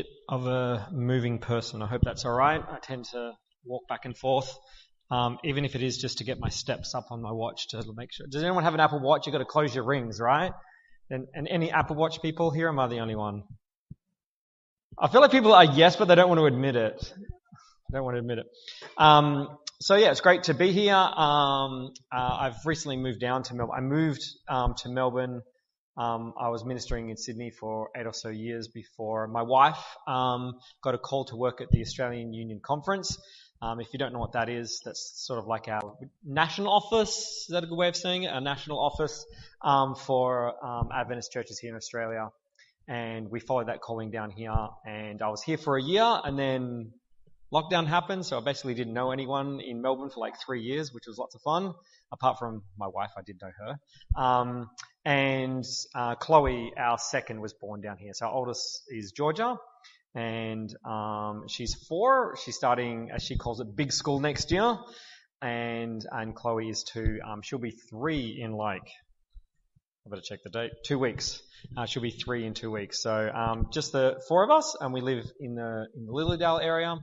bit of a moving person. I hope that's all right. I tend to walk back and forth, um, even if it is just to get my steps up on my watch to make sure. Does anyone have an Apple Watch? You've got to close your rings, right? And, and any Apple Watch people here? Am I the only one? I feel like people are yes, but they don't want to admit it. They don't want to admit it. Um, so yeah, it's great to be here. Um, uh, I've recently moved down to Melbourne. I moved um, to Melbourne um, I was ministering in Sydney for eight or so years before my wife um, got a call to work at the Australian Union Conference. Um, if you don't know what that is, that's sort of like our national office. Is that a good way of saying it? A national office um, for um, Adventist churches here in Australia. And we followed that calling down here. And I was here for a year, and then lockdown happened, so I basically didn't know anyone in Melbourne for like three years, which was lots of fun. Apart from my wife, I did know her. Um, and uh, Chloe, our second, was born down here. So our oldest is Georgia, and um, she's four. She's starting, as she calls it, big school next year. And and Chloe is two. Um, she'll be three in like I better check the date. Two weeks. Uh, she'll be three in two weeks. So um, just the four of us, and we live in the in the Lilydale area.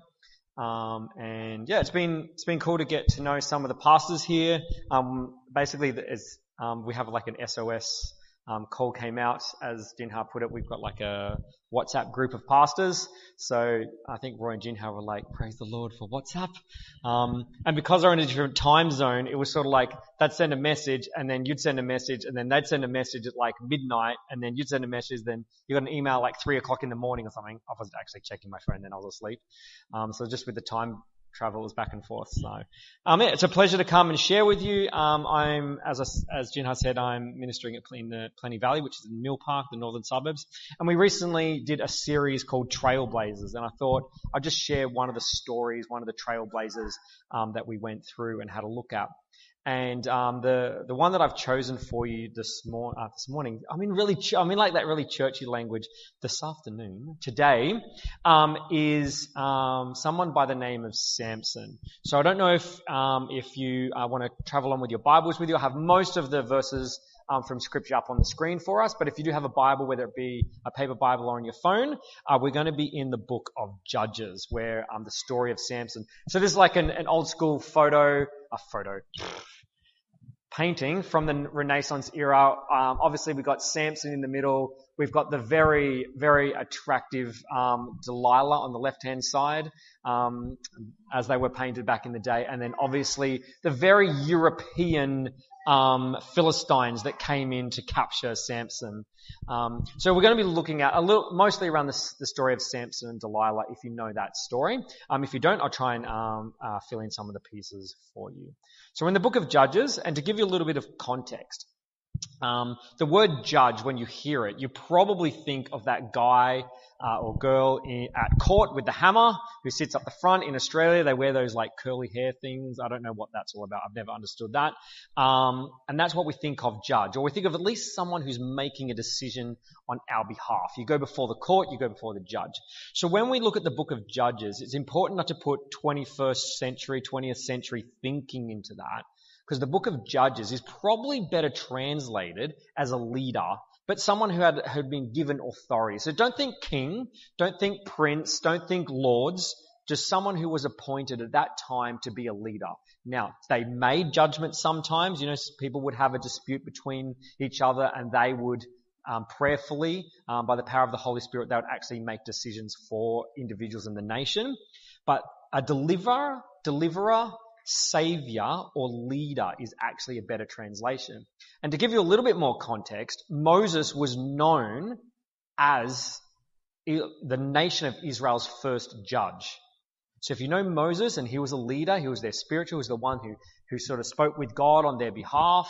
Um, and yeah, it's been it's been cool to get to know some of the pastors here. Um, basically, um, we have like an SOS um, call came out, as Jinha put it. We've got like a WhatsApp group of pastors. So I think Roy and Jinha were like, "Praise the Lord for WhatsApp." Um, and because they're in a different time zone, it was sort of like they'd send a message, and then you'd send a message, and then they'd send a message at like midnight, and then you'd send a message, then you got an email like three o'clock in the morning or something. I wasn't actually checking my phone then; I was asleep. Um, so just with the time travels back and forth. So, um, yeah, it's a pleasure to come and share with you. Um, I'm, as I, as Jinha said, I'm ministering at in the Plenty Valley, which is in Mill Park, the northern suburbs. And we recently did a series called Trailblazers, and I thought I'd just share one of the stories, one of the trailblazers um, that we went through and had a look at. And um, the the one that I've chosen for you this, mor- uh, this morning, I mean, really, ch- I mean, like that really churchy language. This afternoon, today, um, is um, someone by the name of Samson. So I don't know if um, if you uh, want to travel on with your Bibles with you. I have most of the verses um, from Scripture up on the screen for us. But if you do have a Bible, whether it be a paper Bible or on your phone, uh, we're going to be in the book of Judges, where um, the story of Samson. So this is like an, an old school photo, a photo painting from the Renaissance era. Um, obviously, we've got Samson in the middle. We've got the very, very attractive um, Delilah on the left-hand side, um, as they were painted back in the day, and then obviously the very European um, Philistines that came in to capture Samson. Um, so we're going to be looking at a little, mostly around the, the, story of Samson and Delilah. If you know that story, um, if you don't, I'll try and uh, fill in some of the pieces for you. So in the book of Judges, and to give you a little bit of context, um, the word judge, when you hear it, you probably think of that guy uh, or girl in, at court with the hammer who sits up the front. In Australia, they wear those like curly hair things. I don't know what that's all about. I've never understood that. Um, and that's what we think of judge, or we think of at least someone who's making a decision on our behalf. You go before the court, you go before the judge. So when we look at the book of Judges, it's important not to put 21st century, 20th century thinking into that because the book of Judges is probably better translated as a leader but someone who had, had been given authority. So don't think king, don't think prince, don't think lords, just someone who was appointed at that time to be a leader. Now, they made judgments sometimes. You know, people would have a dispute between each other and they would um, prayerfully, um, by the power of the Holy Spirit, they would actually make decisions for individuals in the nation. But a deliverer, deliverer, savior or leader is actually a better translation. And to give you a little bit more context, Moses was known as the nation of Israel's first judge. So if you know Moses and he was a leader, he was their spiritual, he was the one who, who sort of spoke with God on their behalf,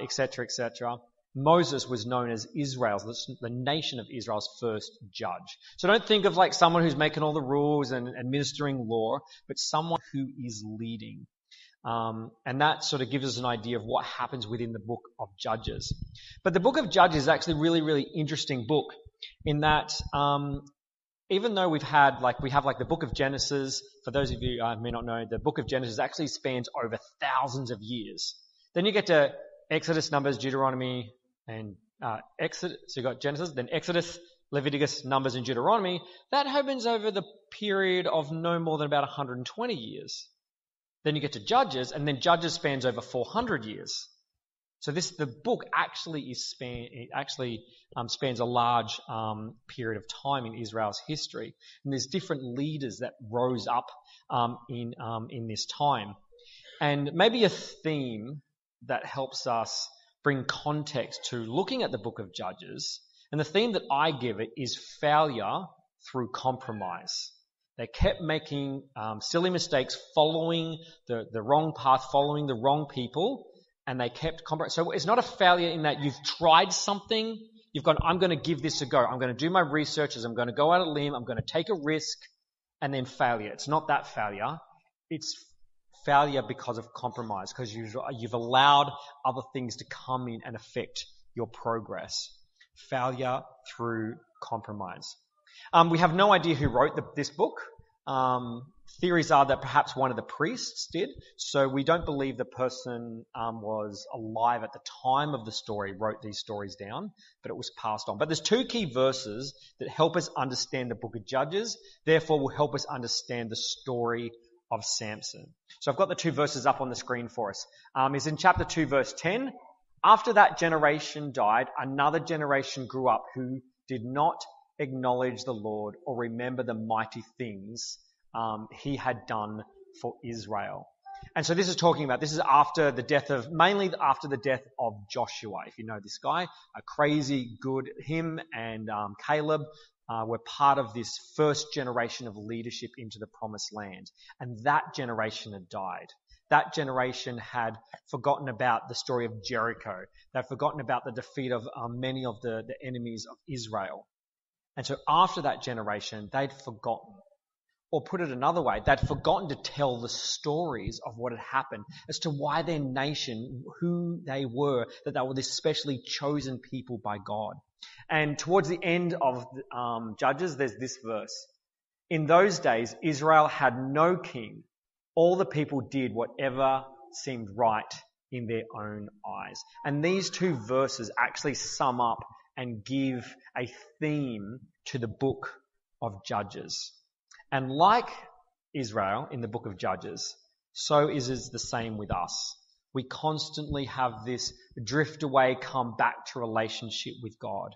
etc., uh, etc. Et Moses was known as Israel's, the nation of Israel's first judge. So don't think of like someone who's making all the rules and administering law, but someone who is leading. Um, and that sort of gives us an idea of what happens within the book of Judges. But the book of Judges is actually a really, really interesting book in that um, even though we've had like we have like the book of Genesis, for those of you uh, may not know, the book of Genesis actually spans over thousands of years. Then you get to Exodus, Numbers, Deuteronomy, and uh, Exodus. So you've got Genesis, then Exodus, Leviticus, Numbers, and Deuteronomy, that happens over the period of no more than about 120 years. Then you get to Judges, and then Judges spans over 400 years. So this the book actually is span actually um, spans a large um, period of time in Israel's history, and there's different leaders that rose up um, in um, in this time, and maybe a theme that helps us bring context to looking at the book of Judges, and the theme that I give it is failure through compromise. They kept making um, silly mistakes, following the, the wrong path, following the wrong people, and they kept compromising. So it's not a failure in that you've tried something, you've gone, I'm going to give this a go. I'm going to do my researches. I'm going to go out a limb. I'm going to take a risk and then failure. It's not that failure. It's failure because of compromise, because you've, you've allowed other things to come in and affect your progress. Failure through compromise. Um, we have no idea who wrote the, this book. Um, theories are that perhaps one of the priests did. So we don't believe the person um, was alive at the time of the story, wrote these stories down, but it was passed on. But there's two key verses that help us understand the book of Judges, therefore will help us understand the story of Samson. So I've got the two verses up on the screen for us. Um, it's in chapter 2 verse 10. After that generation died, another generation grew up who did not acknowledge the Lord or remember the mighty things um, he had done for Israel. And so this is talking about, this is after the death of, mainly after the death of Joshua. If you know this guy, a crazy good, him and um, Caleb uh, were part of this first generation of leadership into the promised land. And that generation had died. That generation had forgotten about the story of Jericho. They'd forgotten about the defeat of um, many of the, the enemies of Israel. And so after that generation, they'd forgotten. Or put it another way, they'd forgotten to tell the stories of what had happened as to why their nation, who they were, that they were this specially chosen people by God. And towards the end of um, Judges, there's this verse. In those days, Israel had no king. All the people did whatever seemed right in their own eyes. And these two verses actually sum up and give a theme to the book of Judges. And like Israel in the book of Judges, so is it the same with us. We constantly have this drift away, come back to relationship with God.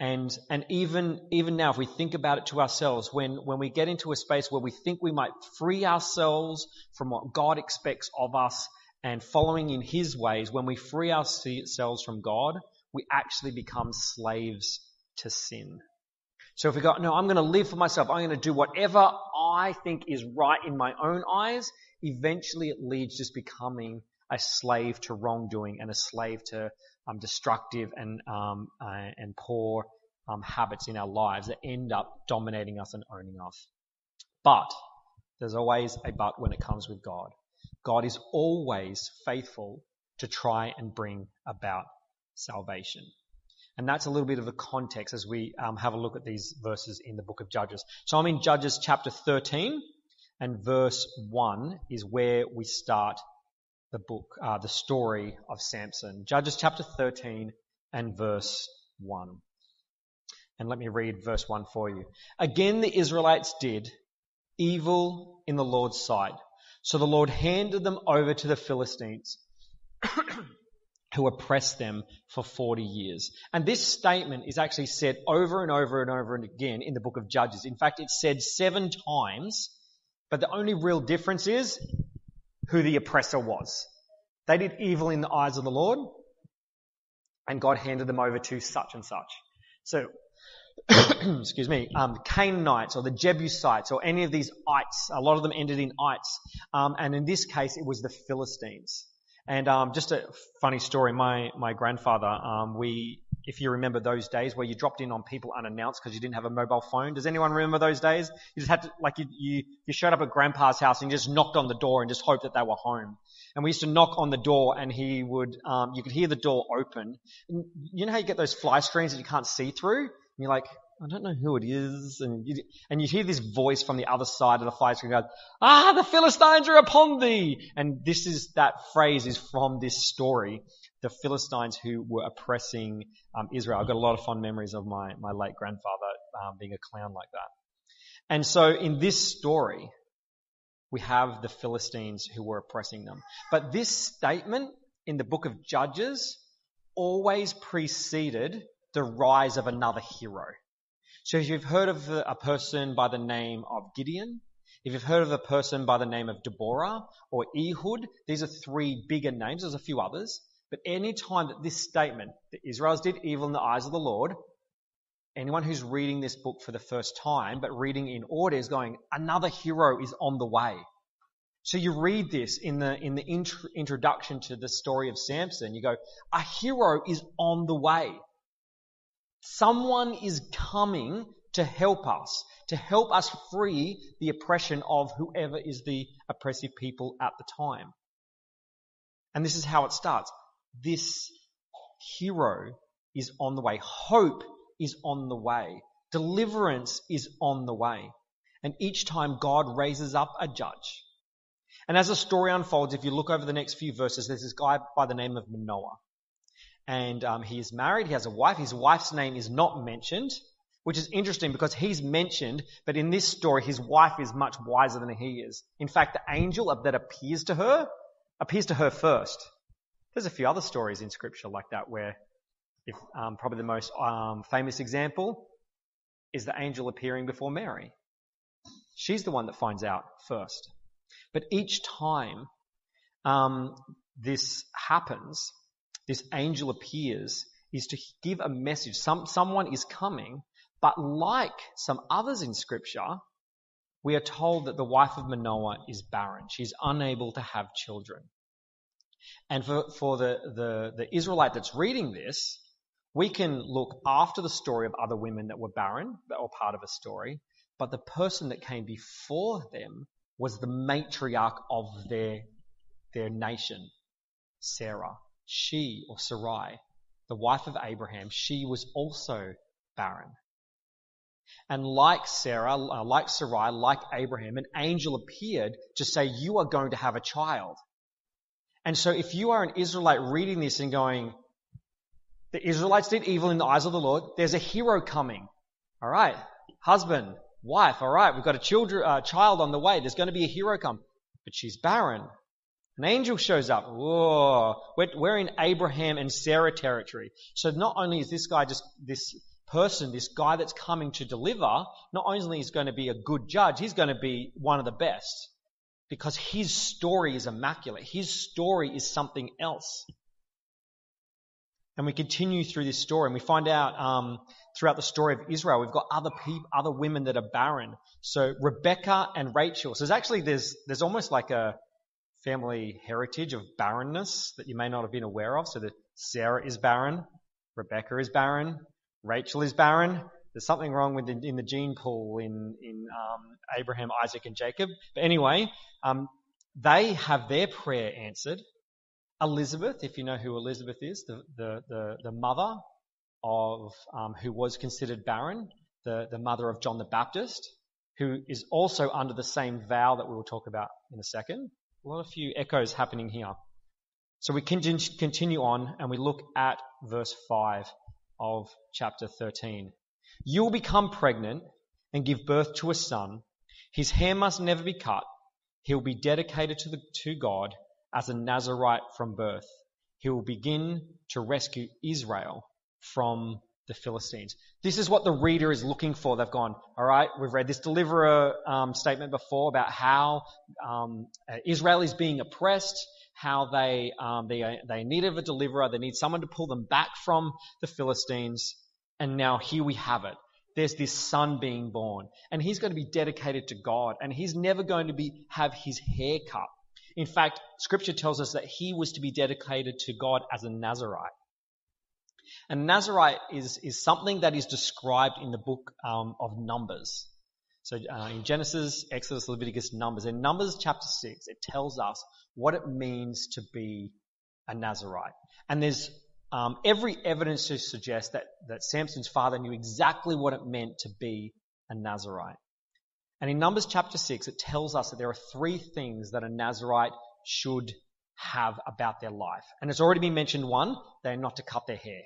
And, and even, even now, if we think about it to ourselves, when, when we get into a space where we think we might free ourselves from what God expects of us and following in His ways, when we free ourselves from God, we actually become slaves to sin. So if we go, no, I'm going to live for myself, I'm going to do whatever I think is right in my own eyes, eventually it leads just becoming a slave to wrongdoing and a slave to um, destructive and um, uh, and poor um, habits in our lives that end up dominating us and owning us. But there's always a but when it comes with God. God is always faithful to try and bring about salvation. And that's a little bit of the context as we um, have a look at these verses in the book of Judges. So I'm in Judges chapter 13, and verse 1 is where we start the book, uh, the story of Samson. Judges chapter 13 and verse 1. And let me read verse 1 for you. Again, the Israelites did evil in the Lord's sight. So the Lord handed them over to the Philistines who oppressed them for 40 years. And this statement is actually said over and over and over and again in the book of Judges. In fact, it's said seven times, but the only real difference is who the oppressor was. They did evil in the eyes of the Lord, and God handed them over to such and such. So, excuse me, um, Canaanites or the Jebusites or any of these ites, a lot of them ended in ites, um, and in this case it was the Philistines. And um, just a funny story. My my grandfather, um, we, if you remember those days where you dropped in on people unannounced because you didn't have a mobile phone. Does anyone remember those days? You just had to, like, you, you you showed up at grandpa's house and you just knocked on the door and just hoped that they were home. And we used to knock on the door and he would, um, you could hear the door open. And you know how you get those fly screens that you can't see through? And you're like, I don't know who it is. And you, and you hear this voice from the other side of the fire screen go, Ah, the Philistines are upon thee. And this is, that phrase is from this story the Philistines who were oppressing um, Israel. I've got a lot of fond memories of my, my late grandfather um, being a clown like that. And so in this story, we have the Philistines who were oppressing them. But this statement in the book of Judges always preceded the rise of another hero. So if you've heard of a person by the name of Gideon, if you've heard of a person by the name of Deborah or Ehud, these are three bigger names. There's a few others. But any time that this statement, that Israel did evil in the eyes of the Lord, anyone who's reading this book for the first time, but reading in order is going, another hero is on the way. So you read this in the, in the int- introduction to the story of Samson. You go, a hero is on the way. Someone is coming to help us, to help us free the oppression of whoever is the oppressive people at the time. And this is how it starts. This hero is on the way. Hope is on the way. Deliverance is on the way. And each time God raises up a judge. And as the story unfolds, if you look over the next few verses, there's this guy by the name of Manoah. And um, he is married, he has a wife. His wife's name is not mentioned, which is interesting because he's mentioned, but in this story, his wife is much wiser than he is. In fact, the angel that appears to her appears to her first. There's a few other stories in scripture like that where if, um, probably the most um, famous example is the angel appearing before Mary. She's the one that finds out first. But each time um, this happens, this angel appears, is to give a message. Some, someone is coming, but like some others in Scripture, we are told that the wife of Manoah is barren. She's unable to have children. And for, for the, the, the Israelite that's reading this, we can look after the story of other women that were barren, were part of a story, but the person that came before them was the matriarch of their, their nation, Sarah. She, or Sarai, the wife of Abraham, she was also barren. And like Sarah, uh, like Sarai, like Abraham, an angel appeared to say, you are going to have a child. And so if you are an Israelite reading this and going, the Israelites did evil in the eyes of the Lord. There's a hero coming. All right. Husband, wife. All right. We've got a uh, child on the way. There's going to be a hero come. But she's barren. An angel shows up. Whoa. We're, we're in Abraham and Sarah territory. So not only is this guy just this person, this guy that's coming to deliver, not only is going to be a good judge, he's going to be one of the best. Because his story is immaculate. His story is something else. And we continue through this story and we find out um, throughout the story of Israel, we've got other people, other women that are barren. So Rebecca and Rachel. So there's actually, there's, there's almost like a family heritage of barrenness that you may not have been aware of. So that Sarah is barren, Rebecca is barren, Rachel is barren. There's something wrong with the, in the gene pool in, in um, Abraham, Isaac, and Jacob. But anyway, um, they have their prayer answered. Elizabeth, if you know who Elizabeth is, the, the, the, the mother of um, who was considered barren, the, the mother of John the Baptist, who is also under the same vow that we will talk about in a second. A lot of few echoes happening here. So we can continue on and we look at verse 5 of chapter 13. You will become pregnant and give birth to a son. His hair must never be cut. He will be dedicated to, the, to God as a Nazarite from birth. He will begin to rescue Israel from the Philistines. This is what the reader is looking for. They've gone, all right, we've read this deliverer um, statement before about how um, Israel is being oppressed, how they, um, they, they needed a deliverer, they need someone to pull them back from the Philistines, and now here we have it. There's this son being born, and he's going to be dedicated to God, and he's never going to be have his hair cut. In fact, scripture tells us that he was to be dedicated to God as a Nazarite. And Nazarite is, is something that is described in the book um, of Numbers. So uh, in Genesis, Exodus, Leviticus, Numbers. In Numbers chapter 6, it tells us what it means to be a Nazarite. And there's um, every evidence to suggest that, that Samson's father knew exactly what it meant to be a Nazarite. And in Numbers chapter 6, it tells us that there are three things that a Nazarite should have about their life. And it's already been mentioned one, they're not to cut their hair.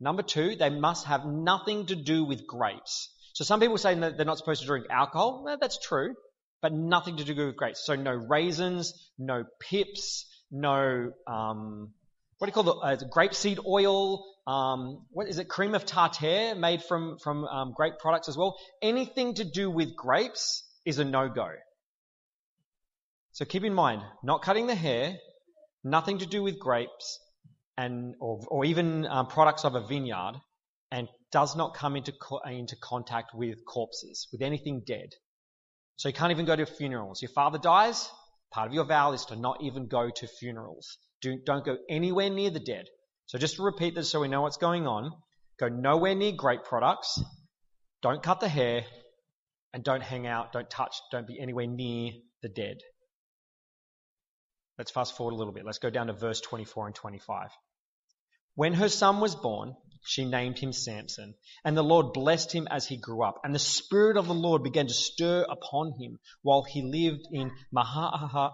Number two, they must have nothing to do with grapes. So some people say that they're not supposed to drink alcohol. That's true, but nothing to do with grapes. So no raisins, no pips, no um, what do you call the uh, grapeseed oil? Um, what is it? Cream of tartare made from from um, grape products as well. Anything to do with grapes is a no go. So keep in mind, not cutting the hair, nothing to do with grapes, and or, or even um, products of a vineyard, and does not come into co- into contact with corpses, with anything dead. So you can't even go to funerals. Your father dies, part of your vow is to not even go to funerals. Do, don't go anywhere near the dead. So just to repeat this so we know what's going on, go nowhere near grape products, don't cut the hair, and don't hang out, don't touch, don't be anywhere near the dead. Let's fast forward a little bit. Let's go down to verse 24 and 25. When her son was born, she named him Samson. And the Lord blessed him as he grew up. And the Spirit of the Lord began to stir upon him while he lived in Mahaneh-dan,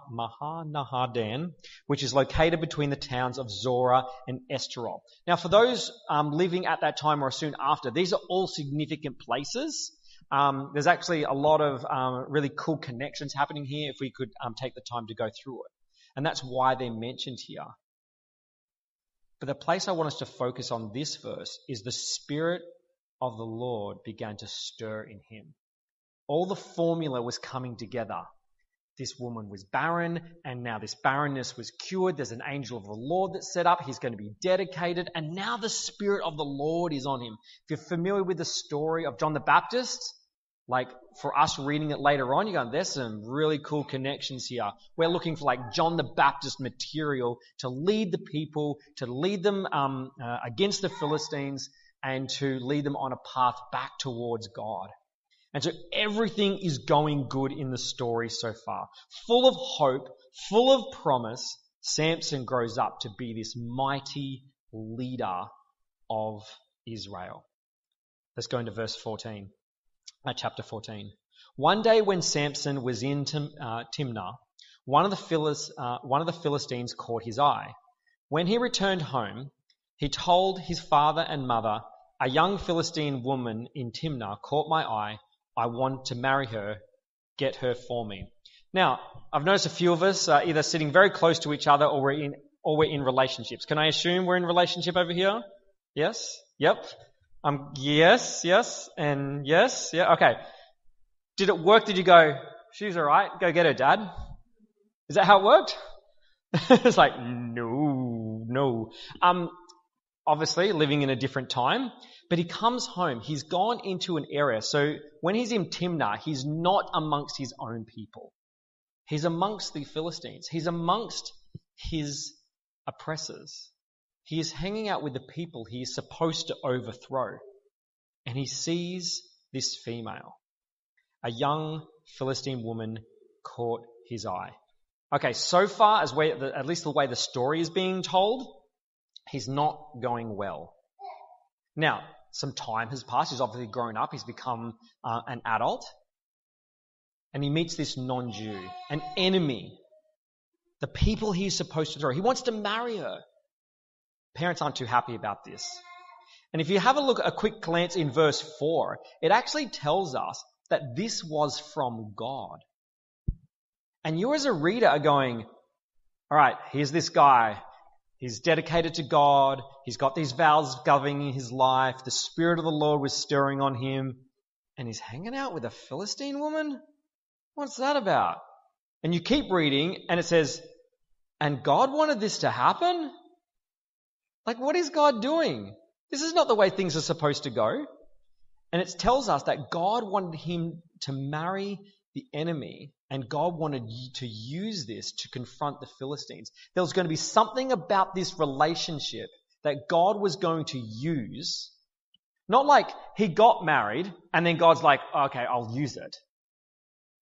which is located between the towns of Zorah and Eshtaol. Now, for those um, living at that time or soon after, these are all significant places. Um, there's actually a lot of um, really cool connections happening here if we could um, take the time to go through it. And that's why they're mentioned here. But the place I want us to focus on this verse is the Spirit of the Lord began to stir in him. All the formula was coming together. This woman was barren, and now this barrenness was cured. There's an angel of the Lord that's set up. He's going to be dedicated, and now the Spirit of the Lord is on him. If you're familiar with the story of John the Baptist, like for us reading it later on, you're going, there's some really cool connections here. We're looking for like John the Baptist material to lead the people, to lead them um, uh, against the Philistines, and to lead them on a path back towards God. And so everything is going good in the story so far. Full of hope, full of promise, Samson grows up to be this mighty leader of Israel. Let's go into verse 14 uh, chapter 14. One day when Samson was in Tim, uh, Timnah, one of, uh, one of the Philistines caught his eye. When he returned home, he told his father and mother, A young Philistine woman in Timnah caught my eye. I want to marry her. Get her for me. Now, I've noticed a few of us are either sitting very close to each other or we're in, or we're in relationships. Can I assume we're in relationship over here? Yes? Yep. Um, yes, yes, and yes, yeah, okay. Did it work? Did you go, she's alright, go get her, dad? Is that how it worked? it's like, no, no. Um, obviously living in a different time, but he comes home. He's gone into an area. So when he's in Timnah, he's not amongst his own people. He's amongst the Philistines. He's amongst his oppressors. He is hanging out with the people he is supposed to overthrow. And he sees this female. A young Philistine woman caught his eye. Okay, so far as we, at least the way the story is being told, he's not going well. Now, some time has passed. He's obviously grown up. He's become uh, an adult. And he meets this non-Jew, an enemy. The people he's supposed to throw. He wants to marry her. Parents aren't too happy about this. And if you have a look, a quick glance in verse 4, it actually tells us that this was from God. And you as a reader are going, all right, here's this guy. He's dedicated to God. He's got these vows governing his life. The Spirit of the Lord was stirring on him. And he's hanging out with a Philistine woman? What's that about? And you keep reading and it says, and God wanted this to happen? Like, what is God doing? This is not the way things are supposed to go. And it tells us that God wanted him to marry the enemy, and God wanted to use this to confront the Philistines. There was going to be something about this relationship that God was going to use. Not like he got married and then God's like, okay, I'll use it.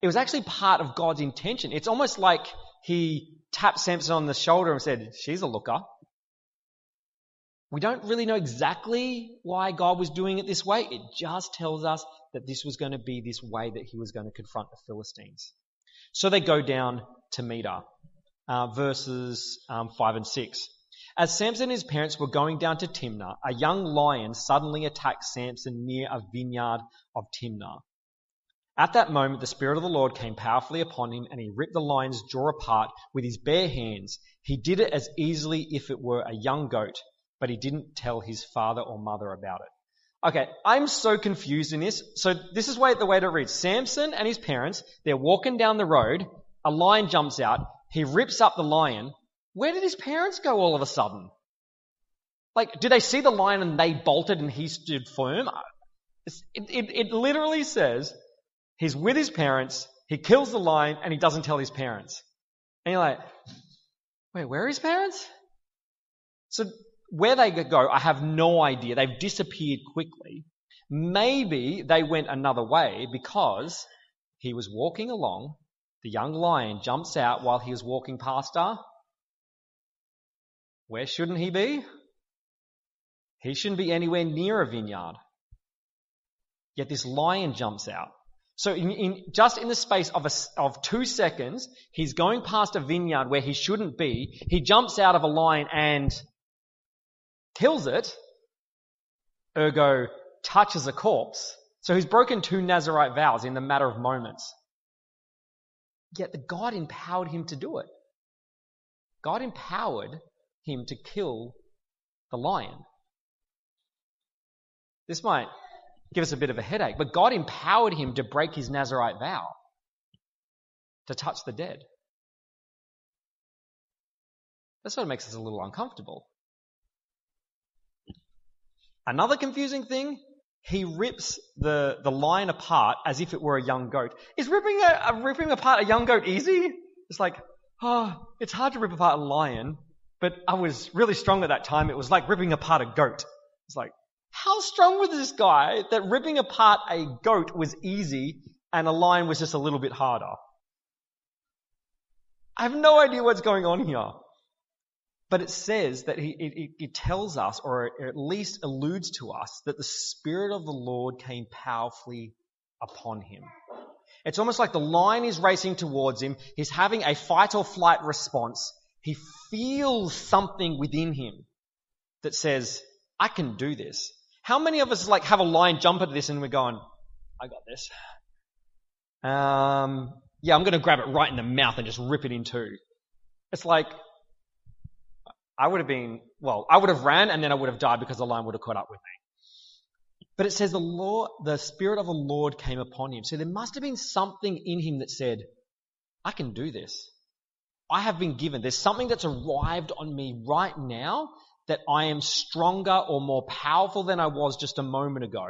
It was actually part of God's intention. It's almost like he tapped Samson on the shoulder and said, she's a looker. We don't really know exactly why God was doing it this way. It just tells us that this was going to be this way that he was going to confront the Philistines. So they go down to meet her. uh, verses um, 5 and 6. As Samson and his parents were going down to Timnah, a young lion suddenly attacked Samson near a vineyard of Timnah. At that moment, the Spirit of the Lord came powerfully upon him, and he ripped the lion's jaw apart with his bare hands. He did it as easily if it were a young goat, but he didn't tell his father or mother about it. Okay, I'm so confused in this. So this is the way to read. Samson and his parents, they're walking down the road. A lion jumps out. He rips up the lion. Where did his parents go all of a sudden? Like, did they see the lion and they bolted and he stood firm? It, it, it literally says He's with his parents, he kills the lion, and he doesn't tell his parents. And you're like, wait, where are his parents? So where they go, I have no idea. They've disappeared quickly. Maybe they went another way because he was walking along. The young lion jumps out while he was walking past her. Where shouldn't he be? He shouldn't be anywhere near a vineyard. Yet this lion jumps out. So in, in, just in the space of, a, of two seconds, he's going past a vineyard where he shouldn't be. He jumps out of a lion and kills it. Ergo, touches a corpse. So he's broken two Nazarite vows in the matter of moments. Yet the God empowered him to do it. God empowered him to kill the lion. This might give us a bit of a headache. But God empowered him to break his Nazarite vow, to touch the dead. That sort of makes us a little uncomfortable. Another confusing thing, he rips the, the lion apart as if it were a young goat. Is ripping, a, a, ripping apart a young goat easy? It's like, oh, it's hard to rip apart a lion, but I was really strong at that time. It was like ripping apart a goat. It's like, how strong was this guy that ripping apart a goat was easy and a lion was just a little bit harder? I have no idea what's going on here. But it says that he, it, it tells us, or at least alludes to us, that the Spirit of the Lord came powerfully upon him. It's almost like the lion is racing towards him. He's having a fight or flight response. He feels something within him that says, I can do this. How many of us like have a lion jump at this and we're going, I got this. Um, yeah, I'm going to grab it right in the mouth and just rip it in two. It's like, I would have been, well, I would have ran and then I would have died because the lion would have caught up with me. But it says the Lord, the Spirit of the Lord came upon him. So there must have been something in him that said, I can do this. I have been given. There's something that's arrived on me right now that I am stronger or more powerful than I was just a moment ago,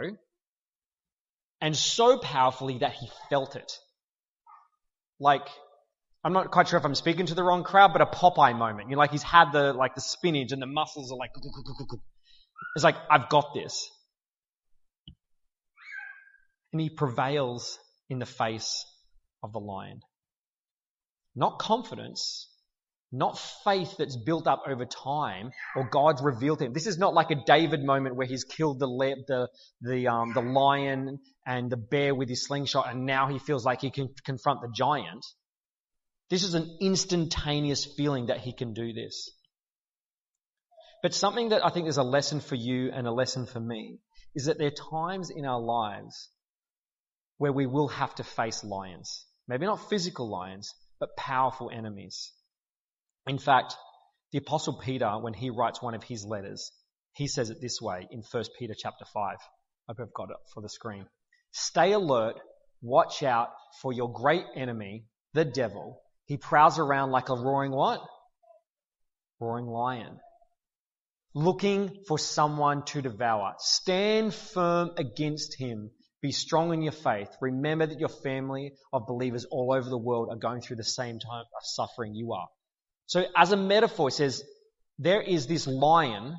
and so powerfully that he felt it. Like, I'm not quite sure if I'm speaking to the wrong crowd, but a Popeye moment. You know, like he's had the, like the spinach and the muscles are like, it's like, I've got this. And he prevails in the face of the lion. Not confidence, not faith that's built up over time or God's revealed him. This is not like a David moment where he's killed the the the um, the lion and the bear with his slingshot, and now he feels like he can confront the giant. This is an instantaneous feeling that he can do this. But something that I think is a lesson for you and a lesson for me is that there are times in our lives where we will have to face lions. Maybe not physical lions, but powerful enemies. In fact, the apostle Peter, when he writes one of his letters, he says it this way in 1 Peter chapter 5. I hope I've got it for the screen. Stay alert, watch out for your great enemy, the devil. He prowls around like a roaring what? Roaring lion. Looking for someone to devour. Stand firm against him. Be strong in your faith. Remember that your family of believers all over the world are going through the same time of suffering you are. So as a metaphor, it says, there is this lion,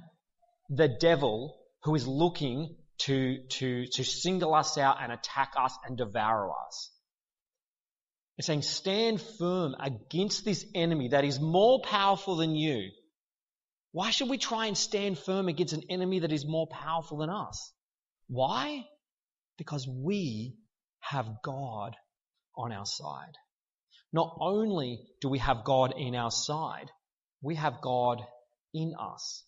the devil, who is looking to, to, to single us out and attack us and devour us. It's saying stand firm against this enemy that is more powerful than you. Why should we try and stand firm against an enemy that is more powerful than us? Why? Because we have God on our side. not only do we have God in our side, we have God in us.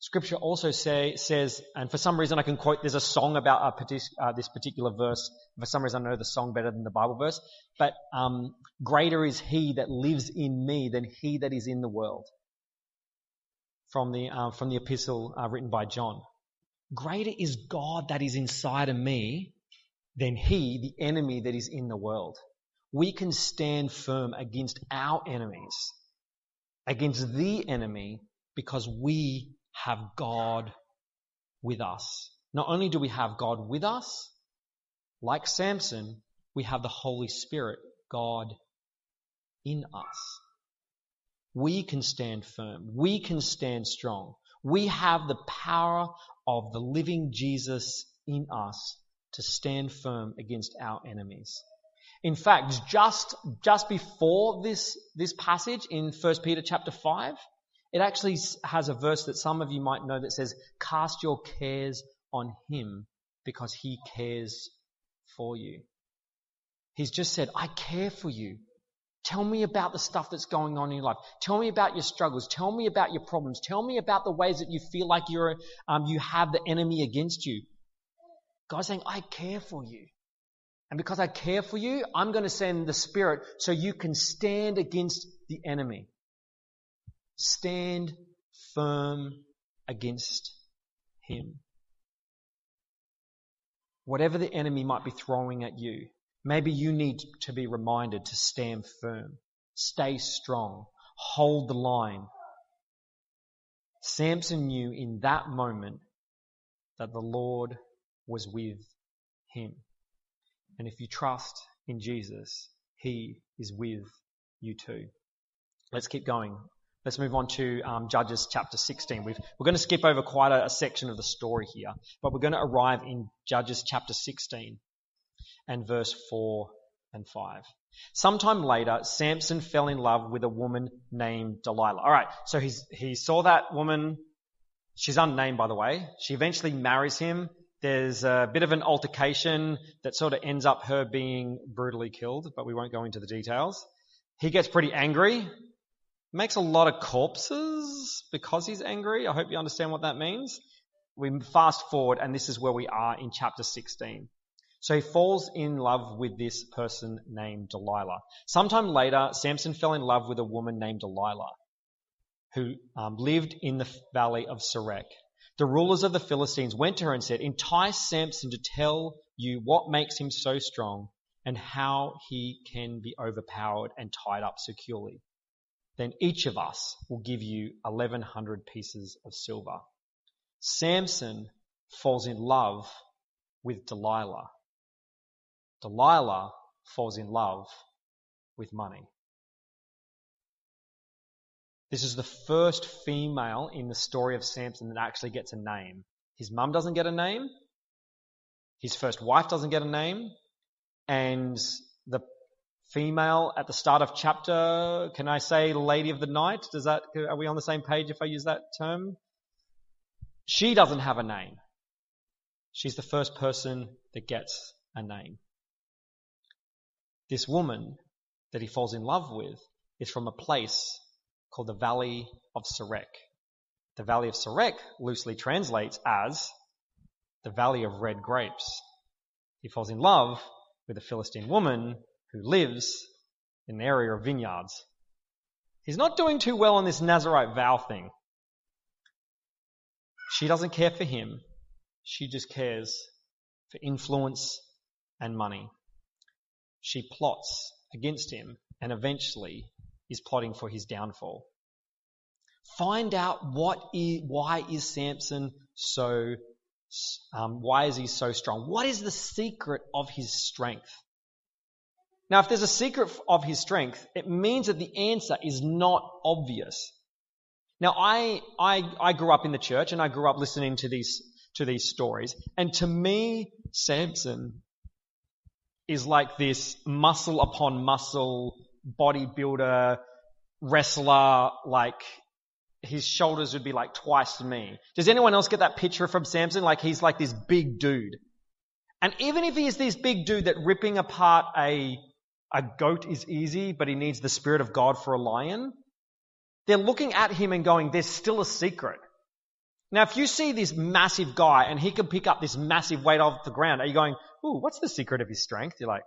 Scripture also say, says, and for some reason I can quote, there's a song about uh, this particular verse. For some reason I know the song better than the Bible verse. But um, greater is he that lives in me than he that is in the world. From the, uh, from the epistle uh, written by John. Greater is God that is inside of me than he, the enemy that is in the world. We can stand firm against our enemies, against the enemy, because we have God with us. Not only do we have God with us, like Samson, we have the Holy Spirit, God in us. We can stand firm. We can stand strong. We have the power of the living Jesus in us to stand firm against our enemies. In fact, just, just before this, this passage in 1 Peter chapter 5, it actually has a verse that some of you might know that says, cast your cares on him because he cares for you. He's just said, I care for you. Tell me about the stuff that's going on in your life. Tell me about your struggles. Tell me about your problems. Tell me about the ways that you feel like you're, um, you have the enemy against you. God's saying, I care for you. And because I care for you, I'm going to send the Spirit so you can stand against the enemy. Stand firm against him. Whatever the enemy might be throwing at you, maybe you need to be reminded to stand firm, stay strong, hold the line. Samson knew in that moment that the Lord was with him. And if you trust in Jesus, he is with you too. Let's keep going. Let's move on to um, Judges chapter 16. we are going to skip over quite a, a section of the story here, but we're going to arrive in Judges chapter 16 and verse 4 and 5. Sometime later, Samson fell in love with a woman named Delilah. All right, so he's, he saw that woman. She's unnamed, by the way. She eventually marries him. There's a bit of an altercation that sort of ends up her being brutally killed, but we won't go into the details. He gets pretty angry makes a lot of corpses because he's angry. I hope you understand what that means. We fast forward, and this is where we are in chapter 16. So he falls in love with this person named Delilah. Sometime later, Samson fell in love with a woman named Delilah, who um, lived in the valley of Sorek. The rulers of the Philistines went to her and said, Entice Samson to tell you what makes him so strong and how he can be overpowered and tied up securely then each of us will give you 1100 pieces of silver. Samson falls in love with Delilah. Delilah falls in love with money. This is the first female in the story of Samson that actually gets a name. His mum doesn't get a name. His first wife doesn't get a name. And female at the start of chapter. Can I say lady of the night? Does that, are we on the same page if I use that term? She doesn't have a name. She's the first person that gets a name. This woman that he falls in love with is from a place called the Valley of Sorek. The Valley of Sorek loosely translates as the Valley of Red Grapes. He falls in love with a Philistine woman who lives in an area of vineyards. He's not doing too well on this Nazarite vow thing. She doesn't care for him. She just cares for influence and money. She plots against him and eventually is plotting for his downfall. Find out what is, why is Samson so, um, why is he so strong? What is the secret of his strength? Now, if there's a secret of his strength, it means that the answer is not obvious. Now, I, I, I grew up in the church and I grew up listening to these, to these stories. And to me, Samson is like this muscle upon muscle bodybuilder, wrestler, like his shoulders would be like twice me. Does anyone else get that picture from Samson? Like he's like this big dude. And even if he is this big dude that ripping apart a a goat is easy, but he needs the Spirit of God for a lion. They're looking at him and going, there's still a secret. Now, if you see this massive guy and he can pick up this massive weight off the ground, are you going, ooh, what's the secret of his strength? You're like,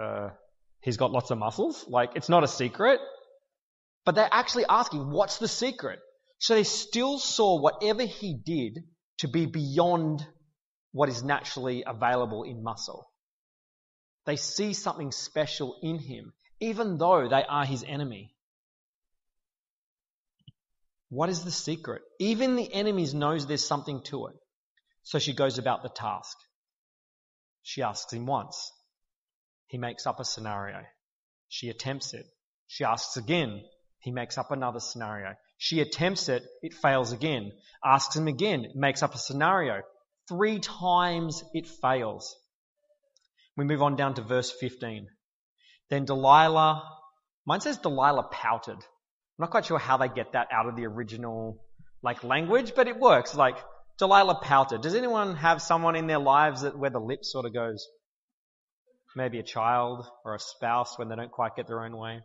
uh, he's got lots of muscles. Like, it's not a secret. But they're actually asking, what's the secret? So they still saw whatever he did to be beyond what is naturally available in muscle. They see something special in him, even though they are his enemy. What is the secret? Even the enemies knows there's something to it. So she goes about the task. She asks him once. He makes up a scenario. She attempts it. She asks again. He makes up another scenario. She attempts it. It fails again. Asks him again. Makes up a scenario. Three times it fails. We move on down to verse 15. Then Delilah, mine says Delilah pouted. I'm not quite sure how they get that out of the original like language, but it works. Like Delilah pouted. Does anyone have someone in their lives that where the lip sort of goes? Maybe a child or a spouse when they don't quite get their own way.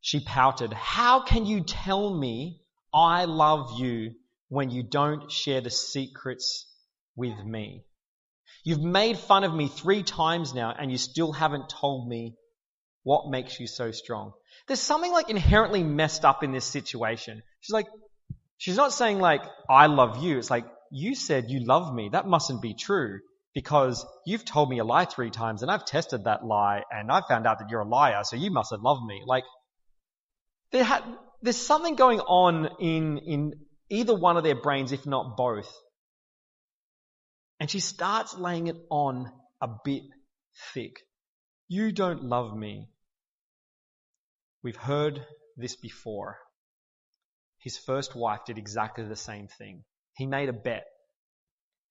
She pouted, How can you tell me I love you when you don't share the secrets with me? You've made fun of me three times now and you still haven't told me what makes you so strong? There's something like inherently messed up in this situation. She's like, she's not saying like, I love you. It's like, you said you love me. That mustn't be true because you've told me a lie three times and I've tested that lie and I've found out that you're a liar, so you mustn't love me. Like, there ha- there's something going on in, in either one of their brains, if not both. And she starts laying it on a bit thick. You don't love me. We've heard this before. His first wife did exactly the same thing. He made a bet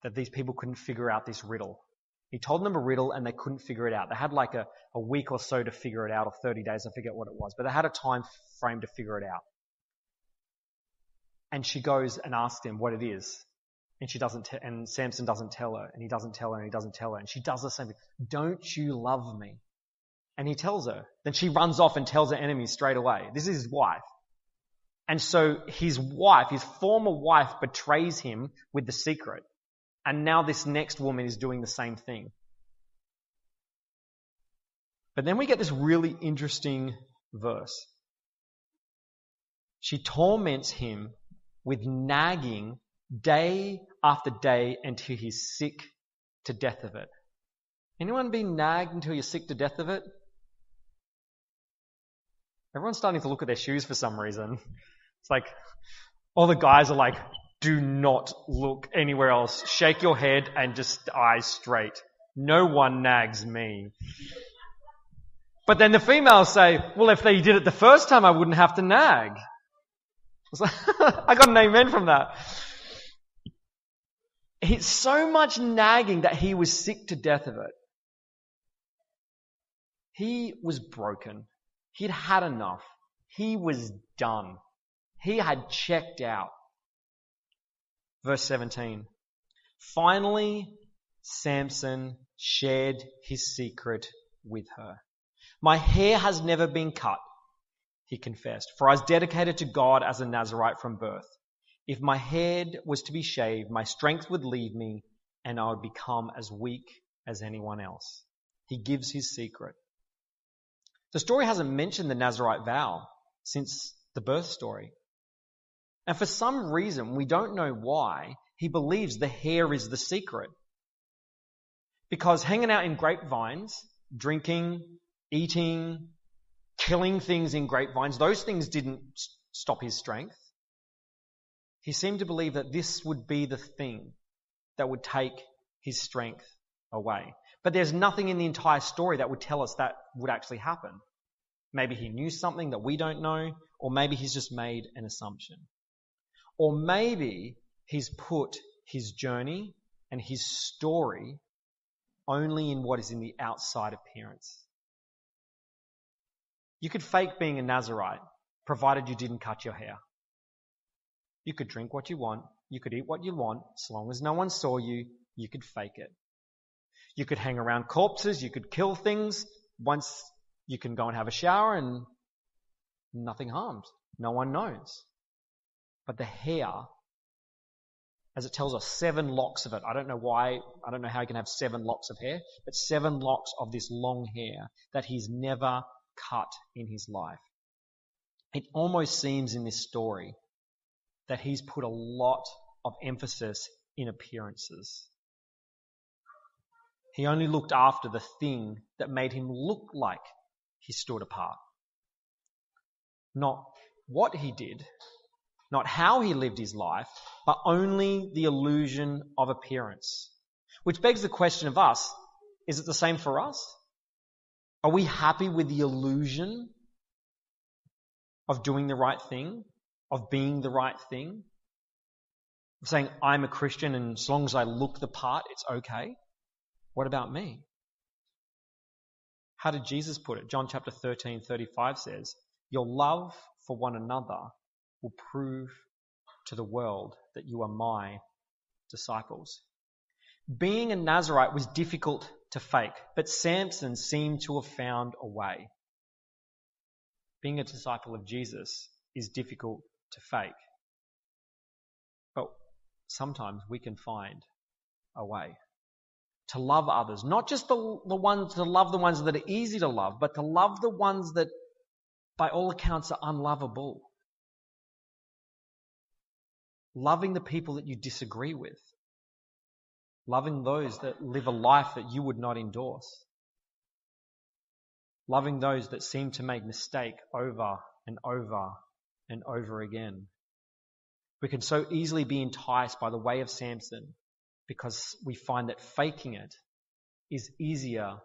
that these people couldn't figure out this riddle. He told them a riddle and they couldn't figure it out. They had like a, a week or so to figure it out, or 30 days, I forget what it was, but they had a time frame to figure it out. And she goes and asks him what it is. And she doesn't, te- and Samson doesn't tell her, and he doesn't tell her, and he doesn't tell her, and she does the same thing. Don't you love me? And he tells her. Then she runs off and tells her enemies straight away. This is his wife. And so his wife, his former wife, betrays him with the secret. And now this next woman is doing the same thing. But then we get this really interesting verse. She torments him with nagging day after day until he's sick to death of it. Anyone been nagged until you're sick to death of it? Everyone's starting to look at their shoes for some reason. It's like all the guys are like, do not look anywhere else. Shake your head and just eyes straight. No one nags me. But then the females say, well, if they did it the first time, I wouldn't have to nag. I got an amen from that. It's so much nagging that he was sick to death of it. He was broken. He'd had enough. He was done. He had checked out. Verse 17. Finally, Samson shared his secret with her. My hair has never been cut, he confessed, for I was dedicated to God as a Nazarite from birth. If my head was to be shaved, my strength would leave me and I would become as weak as anyone else. He gives his secret. The story hasn't mentioned the Nazarite vow since the birth story. And for some reason, we don't know why, he believes the hair is the secret. Because hanging out in grapevines, drinking, eating, killing things in grapevines, those things didn't stop his strength. He seemed to believe that this would be the thing that would take his strength away. But there's nothing in the entire story that would tell us that would actually happen. Maybe he knew something that we don't know, or maybe he's just made an assumption. Or maybe he's put his journey and his story only in what is in the outside appearance. You could fake being a Nazarite, provided you didn't cut your hair. You could drink what you want, you could eat what you want, as long as no one saw you, you could fake it. You could hang around corpses, you could kill things. Once you can go and have a shower and nothing harmed. No one knows. But the hair, as it tells us, seven locks of it. I don't know why, I don't know how he can have seven locks of hair, but seven locks of this long hair that he's never cut in his life. It almost seems in this story that he's put a lot of emphasis in appearances. He only looked after the thing that made him look like he stood apart. Not what he did, not how he lived his life, but only the illusion of appearance. Which begs the question of us, is it the same for us? Are we happy with the illusion of doing the right thing, of being the right thing? Of saying, I'm a Christian and as long as I look the part, it's okay? What about me? How did Jesus put it? John chapter 13, 35 says, Your love for one another will prove to the world that you are my disciples. Being a Nazarite was difficult to fake, but Samson seemed to have found a way. Being a disciple of Jesus is difficult to fake, but sometimes we can find a way to love others. Not just the, the ones, to love the ones that are easy to love, but to love the ones that, by all accounts, are unlovable. Loving the people that you disagree with. Loving those that live a life that you would not endorse. Loving those that seem to make mistake over and over and over again. We can so easily be enticed by the way of Samson because we find that faking it is easier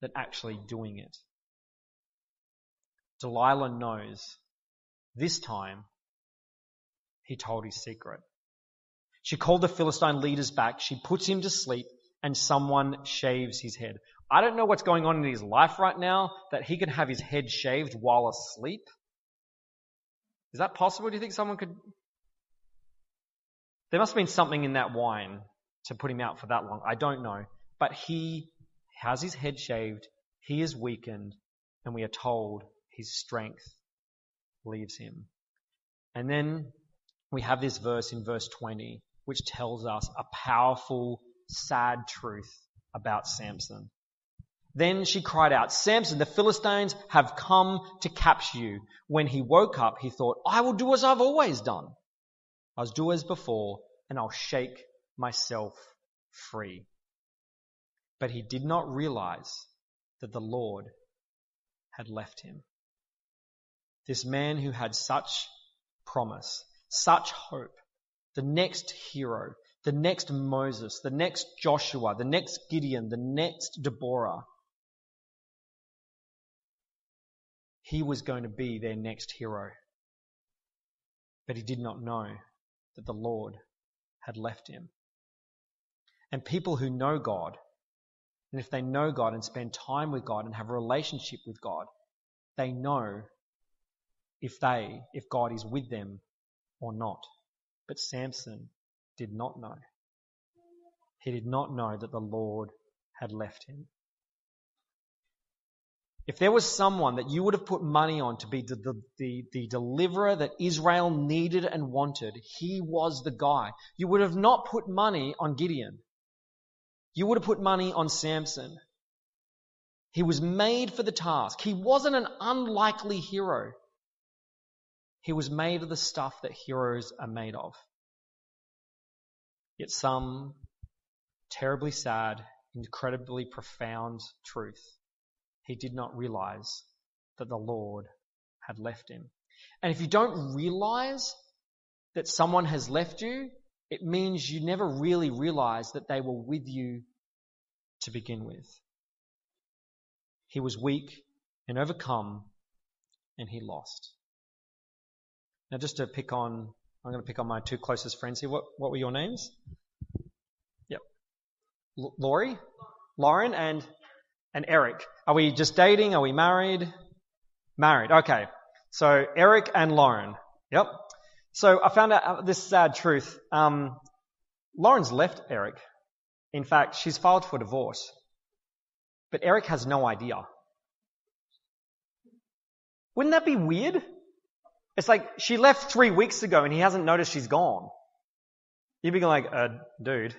than actually doing it. Delilah knows this time he told his secret. She called the Philistine leaders back. She puts him to sleep and someone shaves his head. I don't know what's going on in his life right now that he can have his head shaved while asleep. Is that possible? Do you think someone could? There must have been something in that wine to put him out for that long. I don't know. But he has his head shaved, he is weakened, and we are told his strength leaves him. And then we have this verse in verse 20, which tells us a powerful, sad truth about Samson. Then she cried out, Samson, the Philistines have come to capture you. When he woke up, he thought, I will do as I've always done. I'll do as before, and I'll shake myself free. But he did not realize that the Lord had left him. This man who had such promise, such hope, the next hero, the next Moses, the next Joshua, the next Gideon, the next Deborah. He was going to be their next hero. But he did not know that the Lord had left him. And people who know God, and if they know God and spend time with God and have a relationship with God, they know if they, if God is with them or not. But Samson did not know. He did not know that the Lord had left him. If there was someone that you would have put money on to be the, the, the, the, deliverer that Israel needed and wanted, he was the guy. You would have not put money on Gideon. You would have put money on Samson. He was made for the task. He wasn't an unlikely hero. He was made of the stuff that heroes are made of. Yet some terribly sad, incredibly profound truth. He did not realize that the Lord had left him. And if you don't realize that someone has left you, it means you never really realized that they were with you to begin with. He was weak and overcome, and he lost. Now, just to pick on, I'm going to pick on my two closest friends here. What, what were your names? Yep. L- Laurie, Lauren, and and Eric. Are we just dating? Are we married? Married. Okay. So Eric and Lauren. Yep. So I found out this sad truth. Um, Lauren's left Eric. In fact, she's filed for divorce. but Eric has no idea. Wouldn't that be weird? It's like she left three weeks ago and he hasn't noticed she's gone. You'd be like, uh, dude,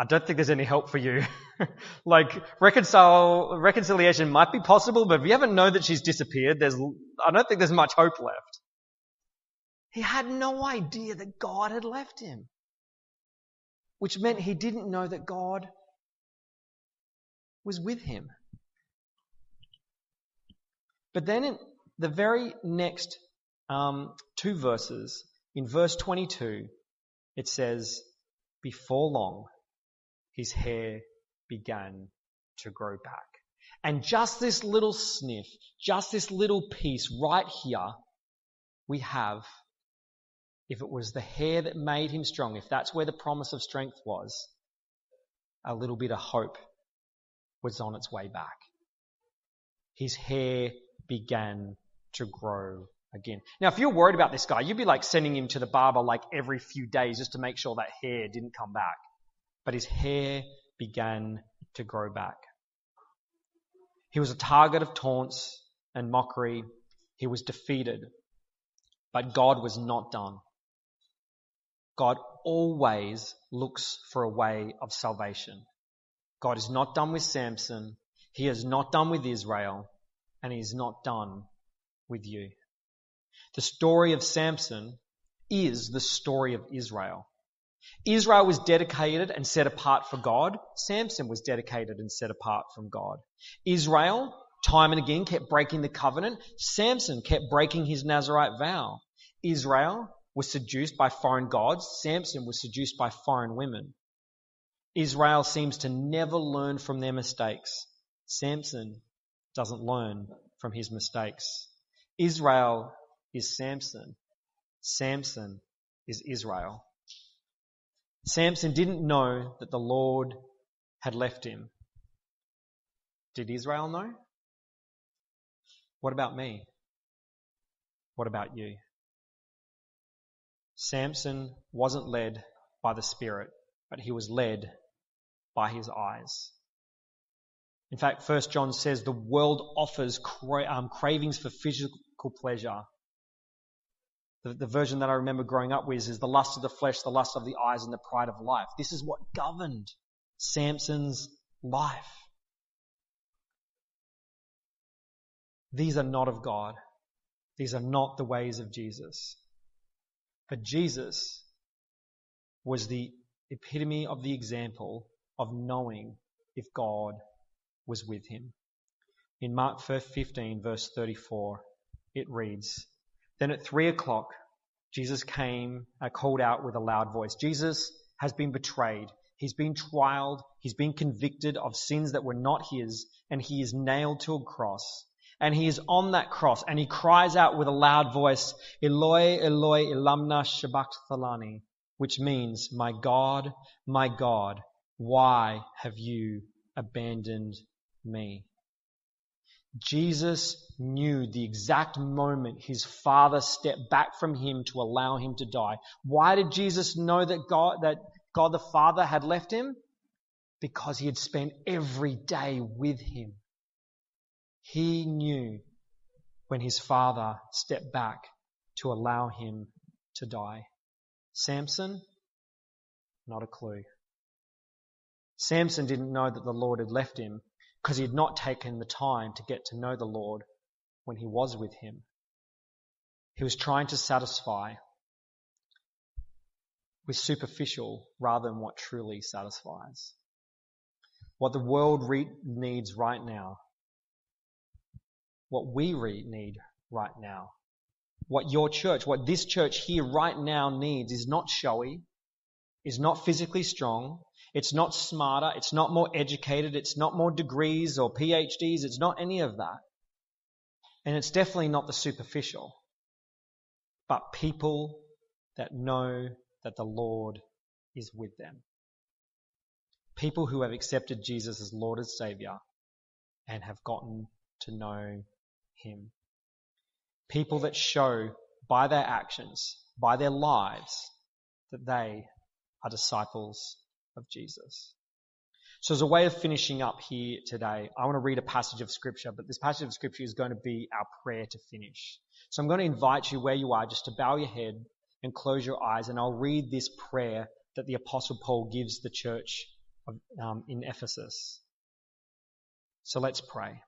I don't think there's any help for you. like reconcile, reconciliation might be possible, but if you haven't known that she's disappeared, there's, I don't think there's much hope left. He had no idea that God had left him. Which meant he didn't know that God was with him. But then in the very next um, two verses, in verse 22, it says, Before long, his hair began to grow back. And just this little sniff, just this little piece right here, we have, if it was the hair that made him strong, if that's where the promise of strength was, a little bit of hope was on its way back. His hair began to grow again. Now, if you're worried about this guy, you'd be like sending him to the barber like every few days just to make sure that hair didn't come back. But his hair began to grow back. He was a target of taunts and mockery. He was defeated. But God was not done. God always looks for a way of salvation. God is not done with Samson. He is not done with Israel. And He is not done with you. The story of Samson is the story of Israel. Israel was dedicated and set apart for God. Samson was dedicated and set apart from God. Israel, time and again, kept breaking the covenant. Samson kept breaking his Nazarite vow. Israel was seduced by foreign gods. Samson was seduced by foreign women. Israel seems to never learn from their mistakes. Samson doesn't learn from his mistakes. Israel is Samson. Samson is Israel. Samson didn't know that the Lord had left him. Did Israel know? What about me? What about you? Samson wasn't led by the Spirit, but he was led by his eyes. In fact, First John says the world offers cra- um, cravings for physical pleasure. The, the version that I remember growing up with is the lust of the flesh, the lust of the eyes, and the pride of life. This is what governed Samson's life. These are not of God. These are not the ways of Jesus. But Jesus was the epitome of the example of knowing if God was with him. In Mark 15, verse 34, it reads, Then at three o'clock, Jesus came, uh, called out with a loud voice. Jesus has been betrayed. He's been trialed. He's been convicted of sins that were not his, and he is nailed to a cross. And he is on that cross, and he cries out with a loud voice, Eloi, Eloi, Elamna Sabachthani, which means, My God, my God, why have you abandoned me? Jesus knew the exact moment his father stepped back from him to allow him to die. Why did Jesus know that God, that God the Father had left him? Because he had spent every day with him. He knew when his father stepped back to allow him to die. Samson, not a clue. Samson didn't know that the Lord had left him because he had not taken the time to get to know the Lord when he was with him. He was trying to satisfy with superficial rather than what truly satisfies. What the world re- needs right now, what we re- need right now, what your church, what this church here right now needs is not showy, is not physically strong, it's not smarter. It's not more educated. It's not more degrees or PhDs. It's not any of that. And it's definitely not the superficial. But people that know that the Lord is with them. People who have accepted Jesus as Lord and Savior and have gotten to know Him. People that show by their actions, by their lives, that they are disciples of Jesus. So as a way of finishing up here today, I want to read a passage of scripture, but this passage of scripture is going to be our prayer to finish. So I'm going to invite you where you are just to bow your head and close your eyes and I'll read this prayer that the apostle Paul gives the church of, um, in Ephesus. So let's pray.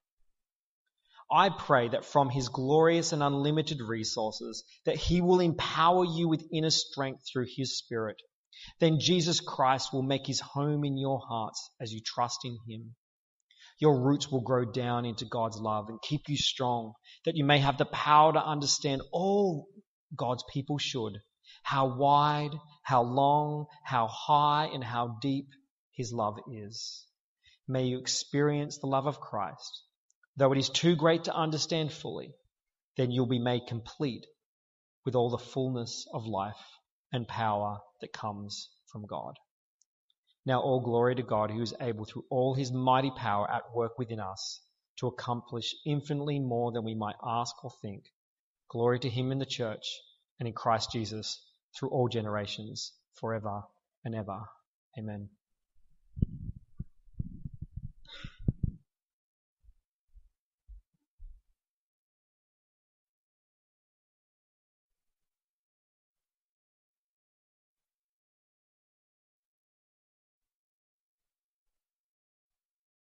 I pray that from his glorious and unlimited resources that he will empower you with inner strength through his spirit then Jesus Christ will make his home in your hearts as you trust in him. Your roots will grow down into God's love and keep you strong, that you may have the power to understand all God's people should. How wide, how long, how high, and how deep his love is. May you experience the love of Christ. Though it is too great to understand fully, then you'll be made complete with all the fullness of life and power that comes from God. Now all glory to God who is able through all his mighty power at work within us to accomplish infinitely more than we might ask or think. Glory to him in the church and in Christ Jesus through all generations, forever and ever. Amen.